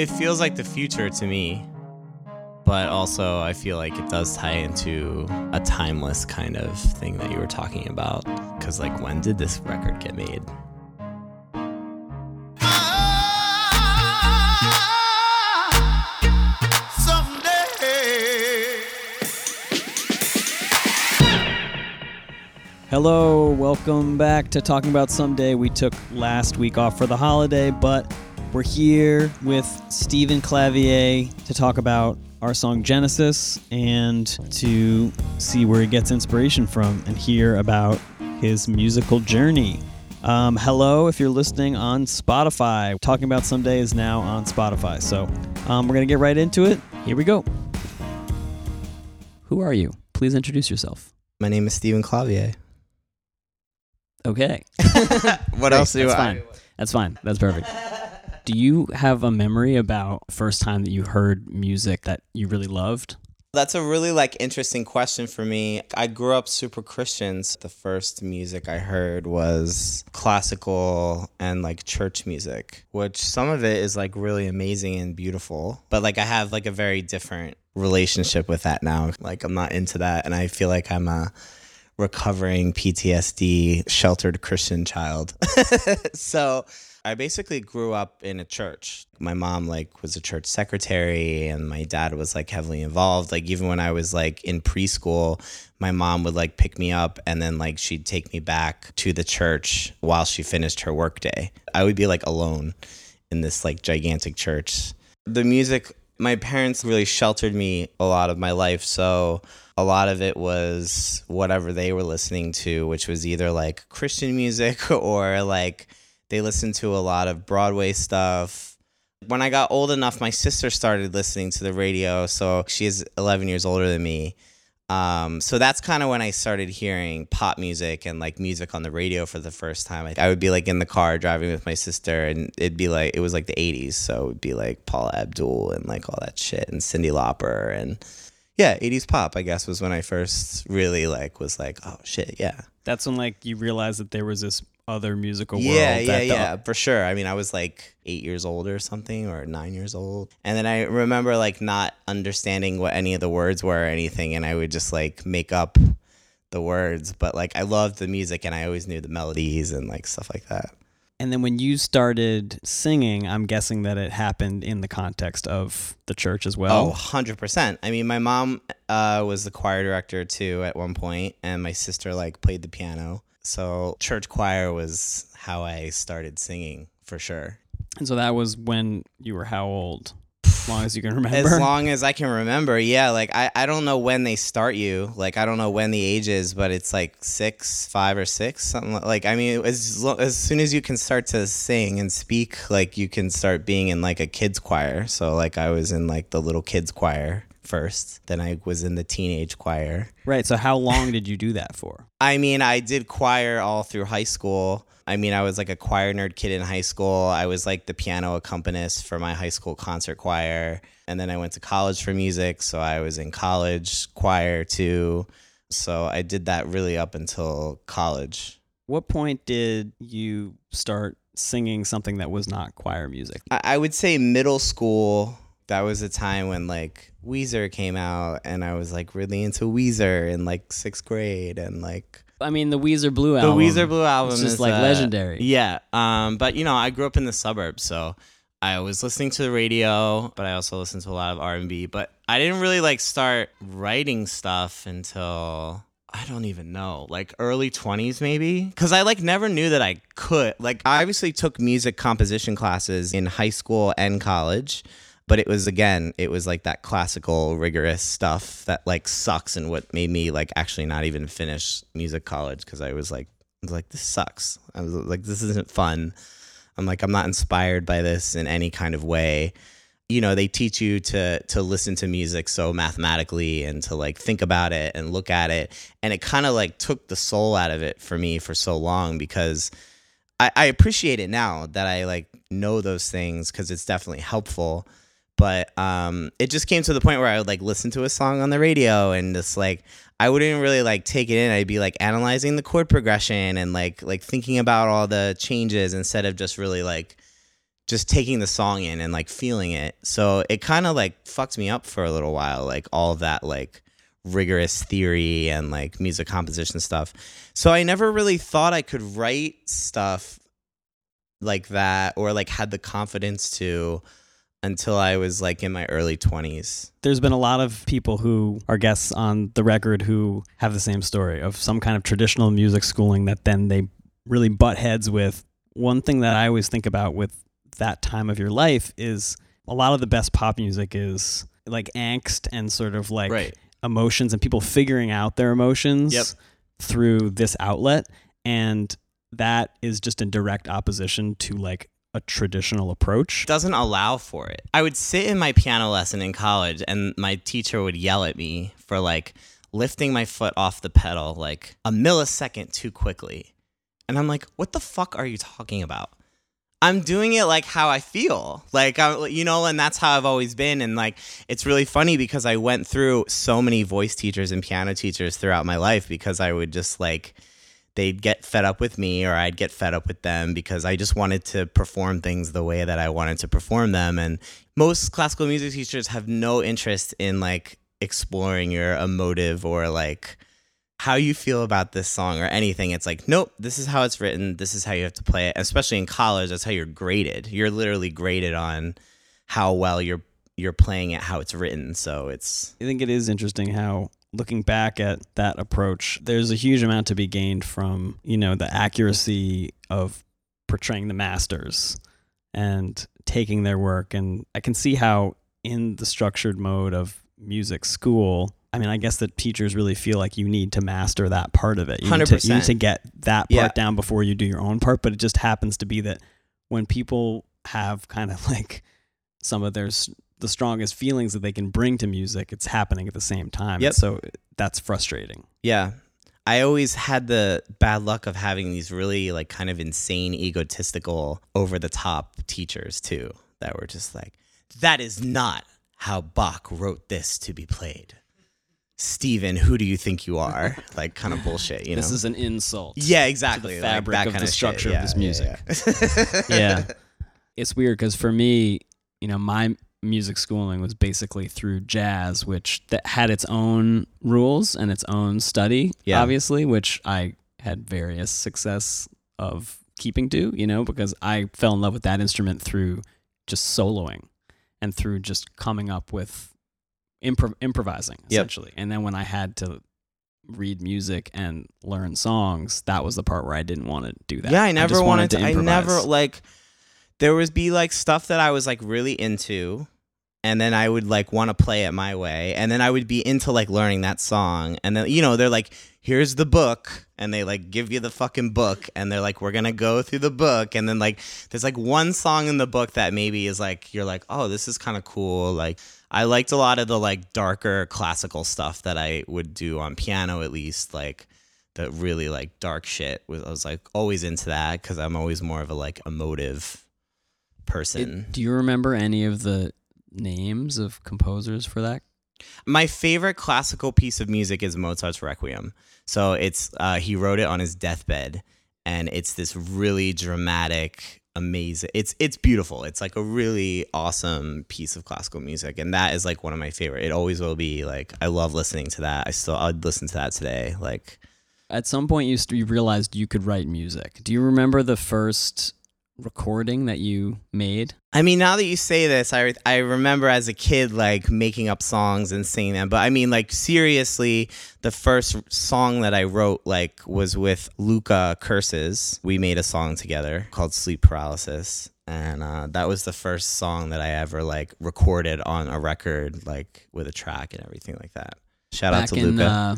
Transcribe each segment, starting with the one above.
It feels like the future to me, but also I feel like it does tie into a timeless kind of thing that you were talking about. Because, like, when did this record get made? Ah, Hello, welcome back to Talking About Someday. We took last week off for the holiday, but we're here with Stephen Clavier to talk about our song Genesis and to see where he gets inspiration from and hear about his musical journey. Um, hello, if you're listening on Spotify. Talking About Someday is now on Spotify. So um, we're going to get right into it. Here we go. Who are you? Please introduce yourself. My name is Stephen Clavier. Okay. what else do That's I? fine. That's fine. That's perfect. Do you have a memory about first time that you heard music that you really loved? That's a really like interesting question for me. I grew up super Christians. The first music I heard was classical and like church music, which some of it is like really amazing and beautiful. But like I have like a very different relationship with that now. Like I'm not into that and I feel like I'm a recovering PTSD sheltered Christian child. so I basically grew up in a church. My mom like was a church secretary and my dad was like heavily involved. Like even when I was like in preschool, my mom would like pick me up and then like she'd take me back to the church while she finished her workday. I would be like alone in this like gigantic church. The music my parents really sheltered me a lot of my life, so a lot of it was whatever they were listening to, which was either like Christian music or like they listened to a lot of Broadway stuff. When I got old enough, my sister started listening to the radio. So she is 11 years older than me. Um, so that's kind of when I started hearing pop music and like music on the radio for the first time. I, I would be like in the car driving with my sister, and it'd be like it was like the '80s, so it'd be like Paula Abdul and like all that shit, and Cyndi Lauper, and yeah, '80s pop. I guess was when I first really like was like, oh shit, yeah, That's when like you realized that there was this other musical world. yeah, yeah, the- yeah, for sure. I mean, I was like eight years old or something, or nine years old, and then I remember like not understanding what any of the words were or anything, and I would just like make up the words. But like, I loved the music, and I always knew the melodies and like stuff like that. And then when you started singing, I'm guessing that it happened in the context of the church as Oh, well. 100%. I mean, my mom uh, was the choir director too at one point, and my sister like played the piano. So church choir was how I started singing for sure. And so that was when you were how old? As long as you can remember. As long as I can remember, yeah. Like I, I don't know when they start you. Like I don't know when the age is, but it's like six, five or six, something like. like I mean, as lo- as soon as you can start to sing and speak, like you can start being in like a kids choir. So like I was in like the little kids choir first, then I was in the teenage choir. right. So how long did you do that for? I mean, I did choir all through high school. I mean, I was like a choir nerd kid in high school. I was like the piano accompanist for my high school concert choir. And then I went to college for music. So I was in college choir too. So I did that really up until college. What point did you start singing something that was not choir music? I, I would say middle school. That was a time when like Weezer came out, and I was like really into Weezer in like sixth grade, and like I mean, the Weezer Blue album. The Weezer Blue album just is like uh, legendary. Yeah. Um, but you know, I grew up in the suburbs, so I was listening to the radio, but I also listened to a lot of R and B. But I didn't really like start writing stuff until I don't even know, like early twenties maybe, because I like never knew that I could. Like, I obviously took music composition classes in high school and college. But it was again, it was like that classical rigorous stuff that like sucks and what made me like actually not even finish music college because I was like I was like, this sucks. I was like, this isn't fun. I'm like, I'm not inspired by this in any kind of way. You know, they teach you to to listen to music so mathematically and to like think about it and look at it. And it kind of like took the soul out of it for me for so long because I, I appreciate it now that I like know those things because it's definitely helpful. But um, it just came to the point where I would like listen to a song on the radio and just like I wouldn't really like take it in. I'd be like analyzing the chord progression and like like thinking about all the changes instead of just really like just taking the song in and like feeling it. So it kind of like fucked me up for a little while, like all that like rigorous theory and like music composition stuff. So I never really thought I could write stuff like that or like had the confidence to until I was like in my early 20s. There's been a lot of people who are guests on the record who have the same story of some kind of traditional music schooling that then they really butt heads with. One thing that I always think about with that time of your life is a lot of the best pop music is like angst and sort of like Right. emotions and people figuring out their emotions Yep. through this outlet and that is just in direct opposition to like a traditional approach doesn't allow for it. I would sit in my piano lesson in college and my teacher would yell at me for like lifting my foot off the pedal like a millisecond too quickly. And I'm like, what the fuck are you talking about? I'm doing it like how I feel. Like, I, you know, and that's how I've always been. And like, it's really funny because I went through so many voice teachers and piano teachers throughout my life because I would just like, they'd get fed up with me or I'd get fed up with them because I just wanted to perform things the way that I wanted to perform them. And most classical music teachers have no interest in like exploring your emotive or like how you feel about this song or anything. It's like, nope, this is how it's written. This is how you have to play it. Especially in college, that's how you're graded. You're literally graded on how well you're you're playing it, how it's written. So it's I think it is interesting how looking back at that approach, there's a huge amount to be gained from, you know, the accuracy of portraying the masters and taking their work and I can see how in the structured mode of music school, I mean, I guess that teachers really feel like you need to master that part of it. You need to, you need to get that part Yeah. down before you do your own part, but it just happens to be that when people have kind of like some of their the strongest feelings that they can bring to music, it's happening at the same time. Yep. And so that's frustrating. Yeah. I always had the bad luck of having these really like kind of insane, egotistical, over the top teachers too, that were just like, that is not how Bach wrote this to be played. Steven, who do you think you are? like kind of bullshit, you know? This is an insult. yeah, exactly. like fabric that of kind the shit. structure of Yeah, this yeah, music. yeah. yeah. It's weird because for me, you know, my music schooling was basically through jazz, which that had its own rules and its own study, Yeah. obviously, which I had various success of keeping to, you know, because I fell in love with that instrument through just soloing and through just coming up with improv- improvising Yep. essentially. And then when I had to read music and learn songs, that was the part where I didn't want to do that. Yeah, I never just wanted, to. I improvise. never like. There was be like stuff that I was like really into, and then I would like want to play it my way, and then I would be into like learning that song, and then you know they're like, "Here's the book," and they like give you the fucking book, and they're like, "We're gonna go through the book," and then like there's like one song in the book that maybe is like you're like, "Oh, this is kind of cool," like. I liked a lot of the like darker classical stuff that I would do on piano at least like the really like dark shit I was like always into that cuz I'm always more of a like emotive person. It- do you remember any of the names of composers for that? My favorite classical piece of music is Mozart's Requiem. So it's uh, he wrote it on his deathbed, and it's this really dramatic, amazing. It's it's beautiful. It's like a really awesome piece of classical music, and that is like one of my favorite. It always will be. Like I love listening to that. I still I'd listen to that today. Like At some point, you, st- you realized you could write music. Do you remember the first recording that you made? I mean, now that you say this, I, I remember as a kid like making up songs and singing them. But I mean, like seriously, the first song that I wrote like was with Luca Curses. We made a song together called Sleep Paralysis, and uh, that was the first song that I ever like recorded on a record, like with a track and everything like that. Shout out Back to in Luca. uh,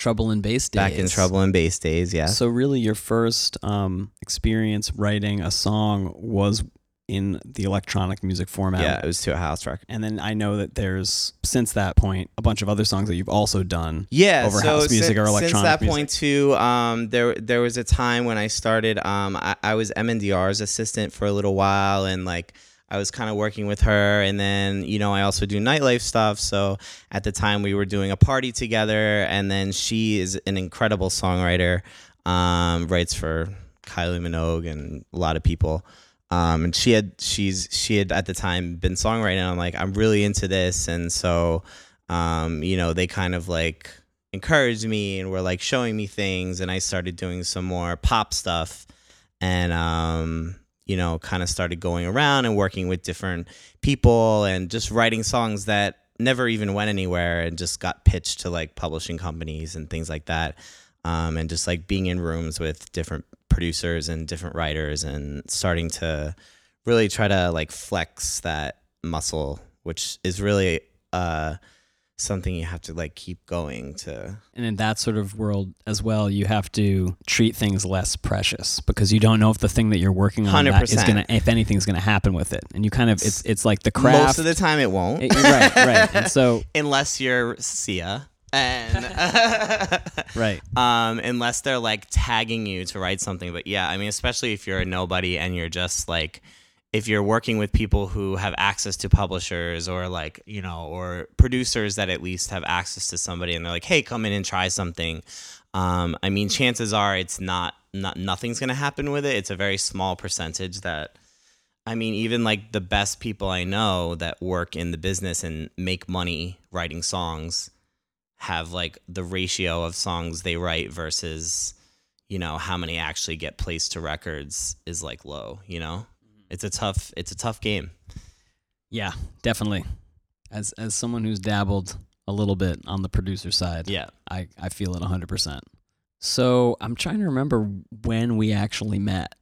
Trouble in Bass Days. Back in Trouble in Bass days, yeah. So really, your first um, experience writing a song was in the electronic music format. yeah, it was to a house record. And then I know that there's since that point a bunch of other songs that you've also done. yeah over so house music since, or electronic. since that music. point too um there there was a time when i started um i, I was MNDR's assistant for a little while and like i was kind of working with her and then you know i also do nightlife stuff so at the time we were doing a party together and then she is an incredible songwriter um writes for kylie minogue and a lot of people Um, and she had she's she had at the time been songwriting. I'm like, I'm really into this, and so um, you know, they kind of like encouraged me and were like showing me things, and I started doing some more pop stuff, and um, you know, kind of started going around and working with different people and just writing songs that never even went anywhere and just got pitched to like publishing companies and things like that. Um, and just like being in rooms with different producers and different writers and starting to really try to like flex that muscle, which is really uh, something you have to like keep going to. And in that sort of world as well, you have to treat things less precious because you don't know if the thing that you're working on that is 100%. gonna, if anything's gonna happen with it. And you kind of, it's it's like the craft. Most of the time, it won't. It- right, right. And so, unless you're Sia. And right. um, unless they're like tagging you to write something. But yeah, I mean, especially if you're a nobody and you're just like, if you're working with people who have access to publishers or like, you know, or producers that at least have access to somebody and they're like, hey, come in and try something. Um, I mean, chances are it's not, not, nothing's going to happen with it. It's a very small percentage that, I mean, even like the best people I know that work in the business and make money writing songs have like the ratio of songs they write versus you know how many actually get placed to records is like low you know it's a tough it's a tough game Yeah, definitely. As as someone who's dabbled a little bit on the producer side, yeah I, I feel it 100%. So I'm trying to remember when we actually met.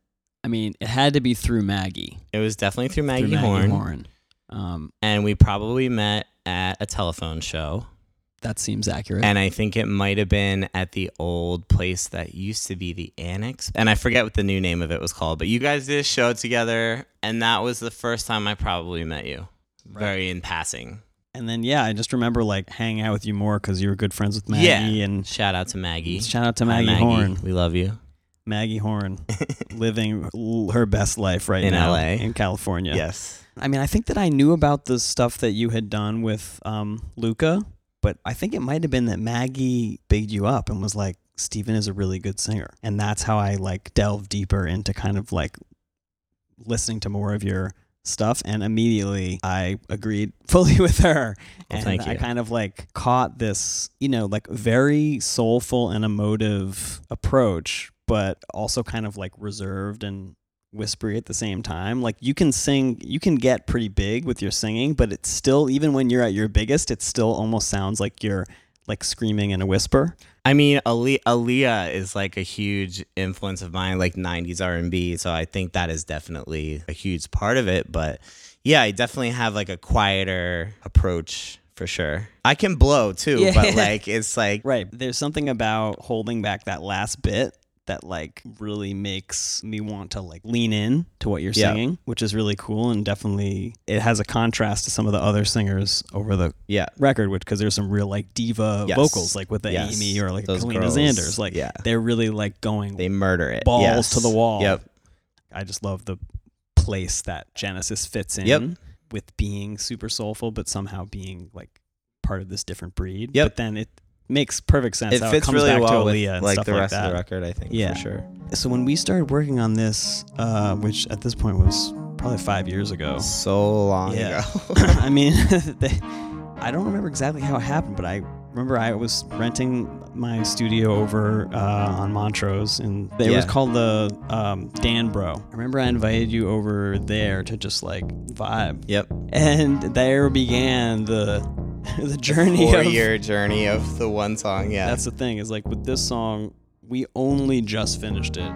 I mean, it had to be through Maggie. it was definitely through maggie, through horn, Horn. Um, and we probably met at a telephone show that seems accurate. and i think it might have been at the old place that used to be the annex and i forget what the new name of it was called but you guys did a show together and that was the first time i probably met you very in passing And then yeah, I just remember like hanging out with you more because you were good friends with Maggie. Yeah. And shout out to maggie shout out to Hi, Maggie, Horn. we love you Maggie Horn, living her best life right In now LA. in California. yes I mean, I think that I knew about the stuff that you had done with um, Luca, but I think it might have been that Maggie bigged you up and was like, Steven is a really good singer. And that's how I like delved deeper into kind of like listening to more of your stuff. And immediately I agreed fully with her. Well, and I kind of like caught this, you know, like very soulful and emotive approach, but also kind of like reserved and whispery at the same time. Like you can sing, you can get pretty big with your singing, but it's still, even when you're at your biggest, it still almost sounds like you're like screaming in a whisper. I mean, Ali- Aaliyah is like a huge influence of mine, like '90s R&B. So I think that is definitely a huge part of it. But yeah, I definitely have like a quieter approach for sure. I can blow too, Yeah. but like it's like Right. There's something about holding back that last bit that like really makes me want to like lean in to what you're Yeah. singing, which is really cool and definitely it has a contrast to some of the other singers over the yeah, record, which because there's some real like diva Yes. vocals like with the Yes. Amy or like Those Kalina girls, Zanders. Like yeah. they're really like going they murder it. balls Yes. to the wall. Yep. I just love the place that Genesis fits in Yep. with being super soulful, but somehow being like part of this different breed. Yep. But then it makes perfect sense. It fits it comes really back well to with and like the rest that. of the record. I think Yeah. for sure. So when we started working on this, uh, which at this point was probably five years ago. So long Yeah. ago. I mean, they, I don't remember exactly how it happened, but I remember I was renting my studio over uh, on Montrose, and it was called the um, Dan Bro. I remember I invited you over there to just like vibe, yep. and there began the the journey Four of year journey of the one song. Yeah. that's the thing is like with this song, we only just finished it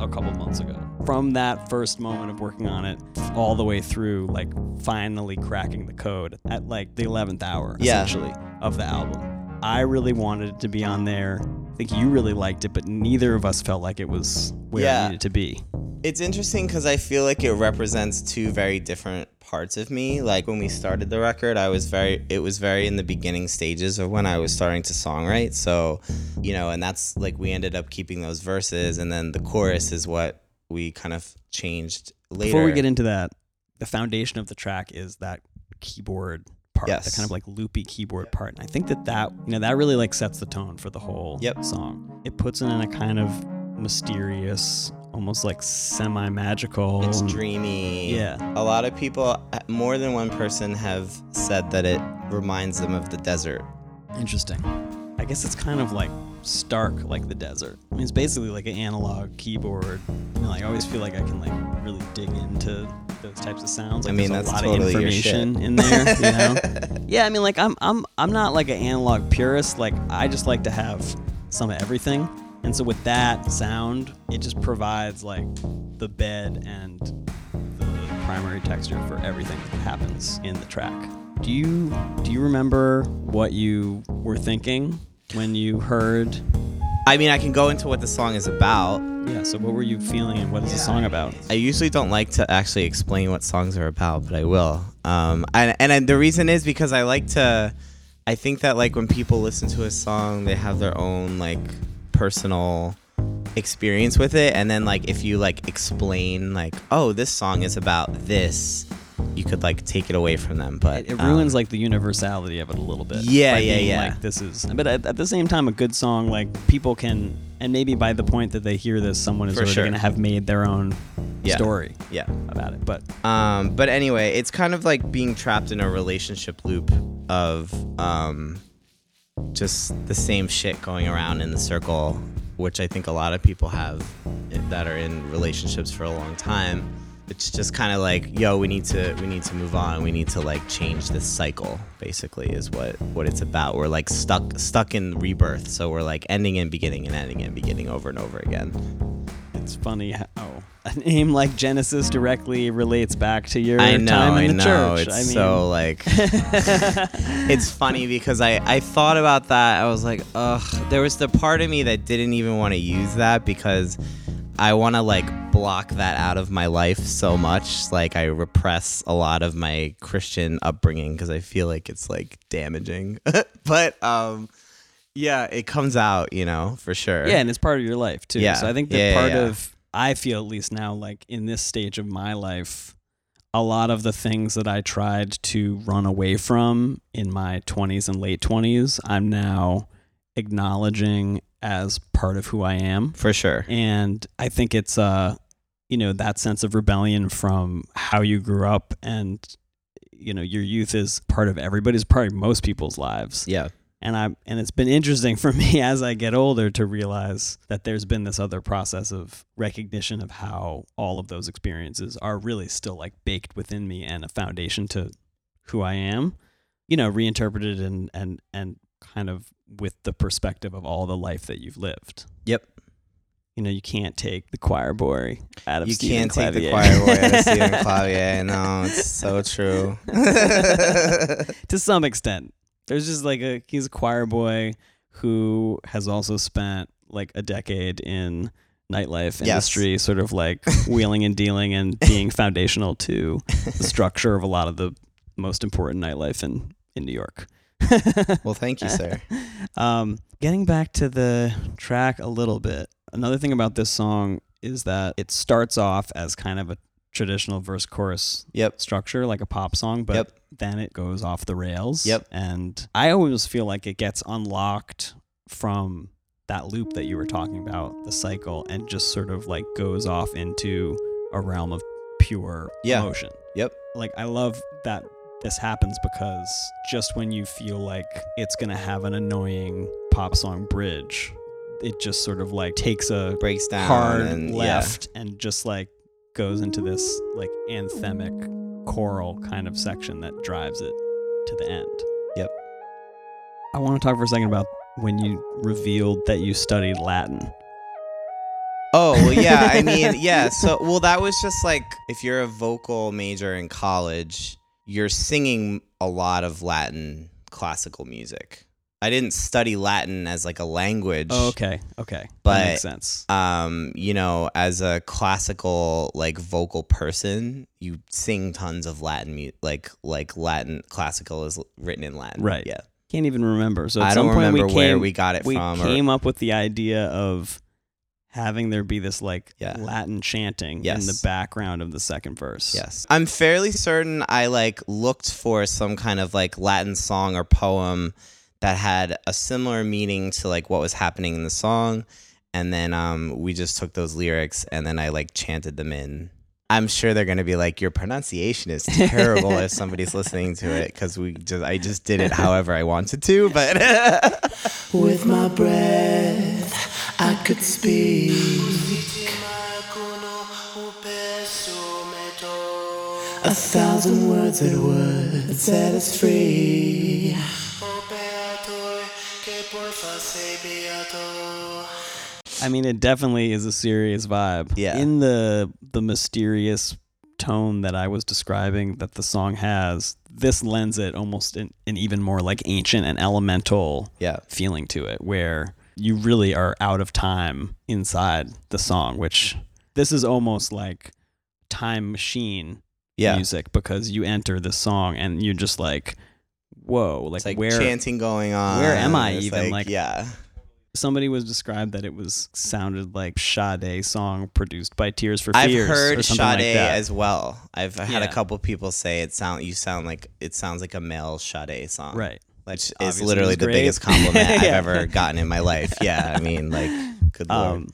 a couple months ago. From that first moment of working on it all the way through, like finally cracking the code at like the 11th hour, Yeah. essentially, of the album. I really wanted it to be on there. I think you really liked it, but neither of us felt like it was where Yeah. it needed to be. It's interesting because I feel like it represents two very different parts of me. Like when we started the record, I was very, it was very in the beginning stages of when I was starting to songwrite. So, you know, and that's like we ended up keeping those verses, and then the chorus is what we kind of changed later. Before we get into that, the foundation of the track is that keyboard part, the Yes. kind of like loopy keyboard part. And I think that that you know that really like sets the tone for the whole Yep. song. It puts it in a kind of mysterious, almost like semi magical. It's dreamy. Yeah. A lot of people, uh, more than one person, have said that it reminds them of the desert. Interesting. I guess it's kind of like stark like the desert. I mean, it's basically like an analog keyboard. You know, like, I always feel like I can like really dig into those types of sounds. Like I mean, there's a lot totally of information in there. You know? yeah, I mean, like I'm I'm I'm not like an analog purist. Like I just like to have some of everything. And so with that sound, it just provides like the bed and the primary texture for everything that happens in the track. Do you do you remember what you were thinking when you heard? I mean, I can go into what the song is about. Yeah. So what were you feeling, and what is the song about? I usually don't like to actually explain what songs are about, but I will. Um, and and I- the reason is because I like to. I think that like when people listen to a song, they have their own like personal experience with it, and then like if you like explain like, oh, this song is about this, you could like take it away from them. But It, it um, ruins like the universality of it a little bit. Yeah, yeah, yeah. Like this is, but at, at the same time, a good song like people can, and maybe by the point that they hear this, someone is already sure. going to have made their own Yeah. story yeah. about it. But Um, but anyway, it's kind of like being trapped in a relationship loop of um, just the same shit going around in the circle, which I think a lot of people have that are in relationships for a long time. It's just kind of like, yo, we need to we need to move on. We need to like change this cycle. Basically, is what what it's about. We're like stuck stuck in rebirth, so we're like ending and beginning and ending and beginning over and over again. It's funny how a name like Genesis directly relates back to your I know, time in I the know. church. It's I mean, so like it's funny because I I thought about that. I was like, ugh. There was the part of me that didn't even want to use that because I want to like block that out of my life so much. Like I repress a lot of my Christian upbringing because I feel like it's like damaging. but um, yeah, it comes out, you know, for sure. Yeah, and it's part of your life too. Yeah. So I think that Yeah, part yeah. of I feel at least now, like in this stage of my life, a lot of the things that I tried to run away from in my twenties and late twenties, I'm now acknowledging as part of who I am. for sure. And I think it's uh you know, that sense of rebellion from how you grew up and you know, your youth is part of everybody's part of most people's lives Yeah. And I and it's been interesting for me as I get older to realize that there's been this other process of recognition of how all of those experiences are really still like baked within me and a foundation to who I am. You know, reinterpreted and and and kind of with the perspective of all the life that you've lived. Yep. You know, you can't take the choir boy out of You Stephen can't take the choir boy out of Stephen Clavier. No, it's so true. to some extent. There's just like a he's a choir boy who has also spent like a decade in nightlife Yes. industry, sort of like wheeling and dealing and being foundational to the structure of a lot of the most important nightlife in in New York. well, thank you, sir. Um, getting back to the track a little bit, another thing about this song is that it starts off as kind of a traditional verse chorus Yep. structure, like a pop song, but Yep. then it goes off the rails. Yep. And I always feel like it gets unlocked from that loop that you were talking about, the cycle, and just sort of like goes off into a realm of pure Yeah. emotion. Yep. Like I love that this happens because just when you feel like it's gonna have an annoying pop song bridge, it just sort of like takes a Breaks down hard and yeah. left and just like goes into this like anthemic choral kind of section that drives it to the end. Yep. I want to talk for a second about when you revealed that you studied Latin. Oh, well, yeah. I mean, yeah. So, well, that was just like if you're a vocal major in college, you're singing a lot of Latin classical music. I didn't study Latin as like a language. Oh, okay. Okay. But- that makes sense. Um, you know, as a classical like vocal person, you sing tons of Latin mu- like like Latin classical is written in Latin. Right. Yeah. Can't even remember. So at I some don't point remember we where came, we got it we from. or- came up with the idea of having there be this like Yeah. Latin chanting in the background of the second verse. Yes. I'm fairly certain I like looked for some kind of like Latin song or poem that had a similar meaning to like what was happening in the song and then um, we just took those lyrics and then I like chanted them in. I'm sure they're gonna be like, your pronunciation is terrible if somebody's listening to it because we just I just did it however I wanted to, but With my breath, I could speak. A thousand words that would set us free. I mean, it definitely is a serious vibe. Yeah. In the the mysterious tone that I was describing that the song has, this lends it almost an, an even more like ancient and elemental yeah, feeling to it, where you really are out of time inside the song. Which this is almost like time machine yeah. music because you enter the song and you're just like, whoa, like, It's like where chanting going on. where am I even? Like- yeah, somebody was described that it was sounded like Sade song produced by Tears for Fears. I've heard Sade like as well. I've had Yeah. a couple people say it sound you sound like it sounds like a male Sade song. right. Which is literally the biggest compliment I've ever gotten in my life. Yeah, I mean, like, good lord. Um,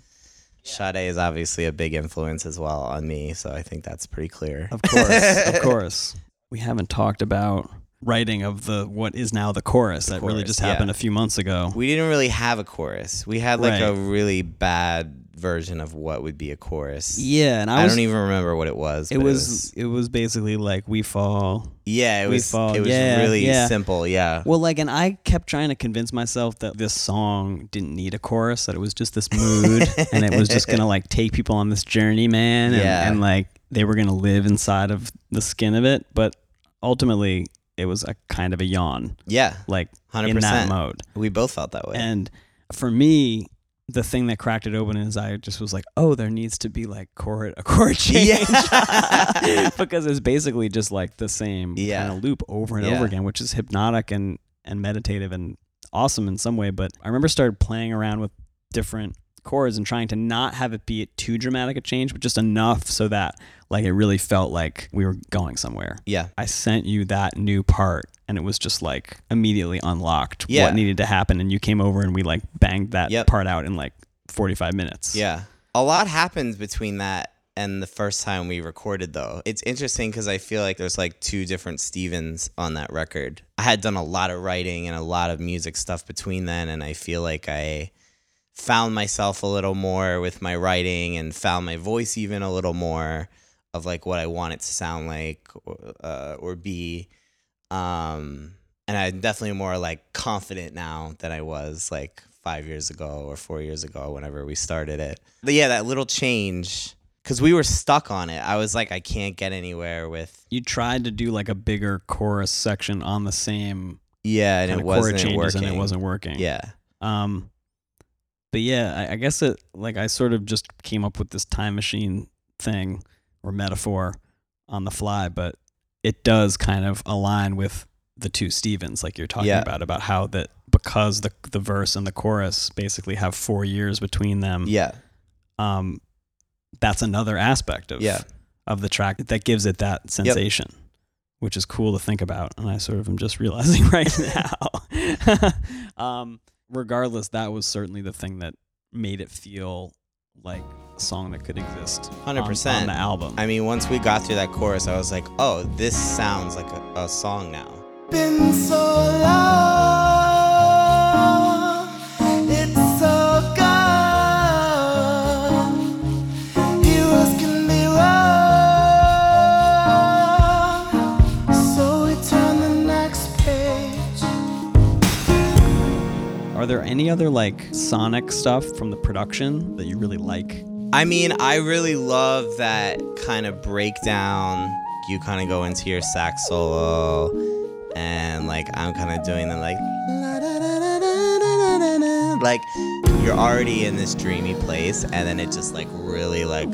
Sade is obviously a big influence as well on me, so I think that's pretty clear. of course, of course. We haven't talked about writing of the what is now the chorus that really chorus, just yeah. happened a few months ago. We didn't really have a chorus. We had like Right. a really bad version of what would be a chorus. Yeah, and I, I, was don't even remember what it was. it but was it was basically like we fall yeah, it was fall. it was Yeah, really yeah. simple. Yeah, Well, like, and I kept trying to convince myself that this song didn't need a chorus, that it was just this mood, and it was just gonna like take people on this journey, man, and, Yeah. and like they were gonna live inside of the skin of it. But ultimately, it was a kind of a yawn, yeah, like hundred in that mode. We both felt that way. And for me, the thing that cracked it open is I just was like, oh, there needs to be like chord a chord change Yeah. because it's basically just like the same Yeah. kind of loop over and Yeah. over again, which is hypnotic and and meditative and awesome in some way. But I remember started playing around with different chords and trying to not have it be too dramatic a change, but just enough so that like it really felt like we were going somewhere. yeah, I sent you that new part and it was just like immediately unlocked Yeah. what needed to happen and you came over and we like banged that Yep. part out in like 45 minutes. yeah. A lot happens between that and the first time we recorded though. It's interesting because I feel like there's like two different Stevens on that record. I had done a lot of writing and a lot of music stuff between then, and I feel like I found myself a little more with my writing and found my voice even a little more of like what I want it to sound like or, uh, or be. Um, and I'm definitely more like confident now than I was like five years ago or four years ago, whenever we started it. But yeah, that little change because we were stuck on it. I was like, I can't get anywhere with You tried to do like a bigger chorus section on the same yeah, and it wasn't working. and it wasn't working. Yeah, Um, but yeah, I, I guess it like I sort of just came up with this time machine thing or metaphor on the fly, but it does kind of align with the two Stevens, like you're talking Yeah. about, about how that because the the verse and the chorus basically have four years between them. yeah, Um, that's another aspect of Yeah. of the track that gives it that sensation. Which is cool to think about, and I sort of am just realizing right now. um, regardless, that was certainly the thing that made it feel like a song that could exist 100%. on the album. I mean, once we got through that chorus, I was like, oh, this sounds like a, a song now. Are there any other like sonic stuff from the production that you really like? I mean, I really love that kind of breakdown. You kind of go into your sax solo, and like I'm kind of doing the like, like you're already in this dreamy place, and then it just like really like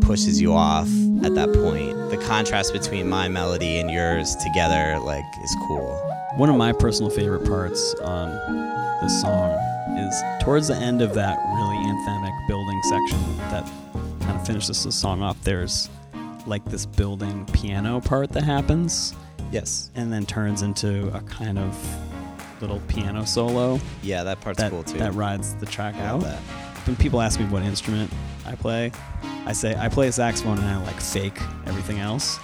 pushes you off at that point. The contrast between my melody and yours together like is cool. One of my personal favorite parts on this song is towards the end of that really anthemic building section that kind of finishes the song off. There's like this building piano part that happens Yes. and then turns into a kind of little piano solo Yeah, that part's that, cool too. that rides the track out. that. when people ask me what instrument I play, I say I play a saxophone and I like fake everything else.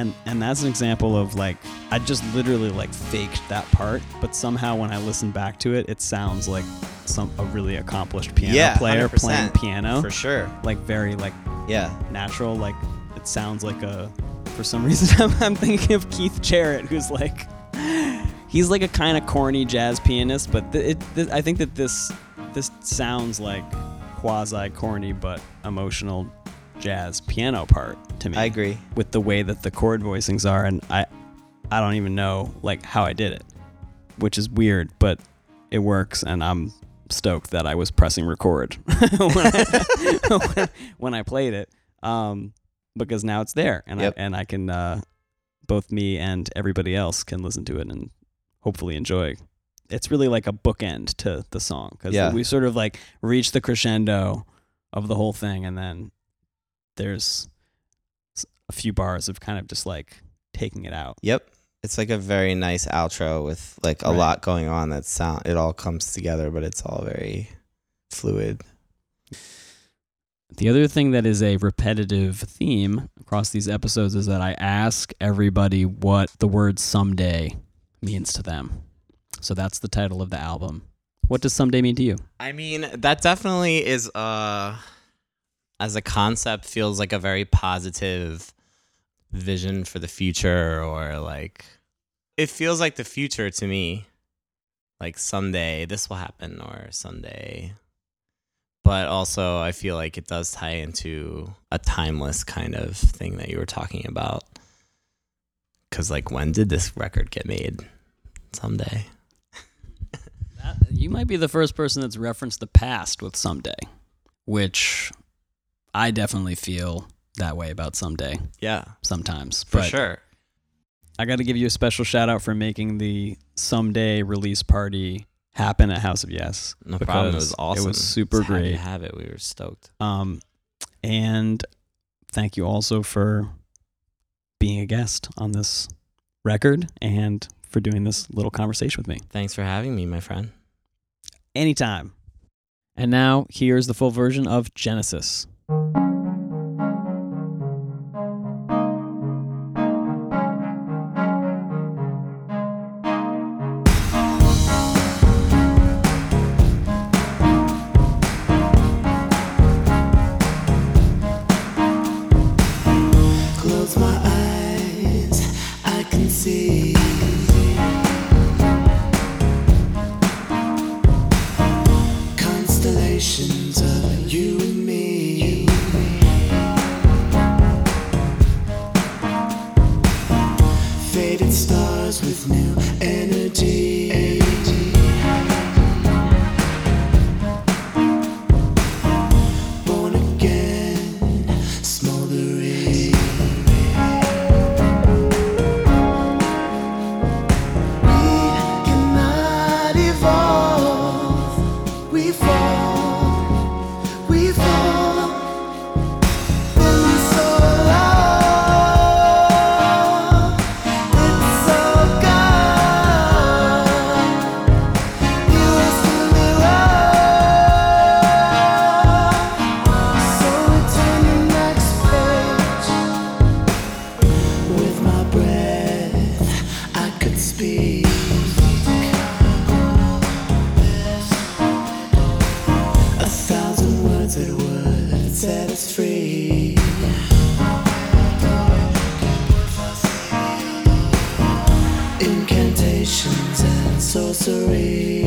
And and that's an example of like I just literally like faked that part, but somehow when I listen back to it, it sounds like some a really accomplished piano yeah, player 100%, playing piano. for sure. Like very like Yeah, natural. Like it sounds like a. For some reason, I'm, I'm thinking of Keith Jarrett, who's like, he's like a kind of corny jazz pianist. But th- it, th- I think that this this sounds like quasi corny but emotional jazz piano part to me. I agree. with the way that the chord voicings are, and I I don't even know like how I did it, which is weird, but it works, and I'm stoked that I was pressing record when, I, when, I played it, um, because now it's there, and Yep. I and I can uh, both me and everybody else can listen to it and hopefully enjoy. It's really like a bookend to the song because Yeah. we sort of like reach the crescendo of the whole thing, and then there's a few bars of kind of just like taking it out. Yep. It's like a very nice outro with like a Right. lot going on that sound it all comes together, but it's all very fluid. The other thing that is a repetitive theme across these episodes is that I ask everybody what the word someday means to them. So that's the title of the album. What does someday mean to you? I mean, that definitely is uh as a concept feels like a very positive vision for the future or like it feels like the future to me. Like someday this will happen or someday but also I feel like it does tie into a timeless kind of thing that you were talking about. Cuz like when did this record get made? Someday. That, you might be the first person that's referenced the past with someday, which I definitely feel that way about someday Yeah, sometimes. for but sure. I got to give you a special shout out for making the someday release party happen at House of Yes. No problem. It was awesome. It was super Just great. to have it. We were stoked. Um, and thank you also for being a guest on this record and for doing this little conversation with me. Thanks for having me, my friend. Anytime. And now here's the full version of Genesis. Close Faded stars with new sorcery.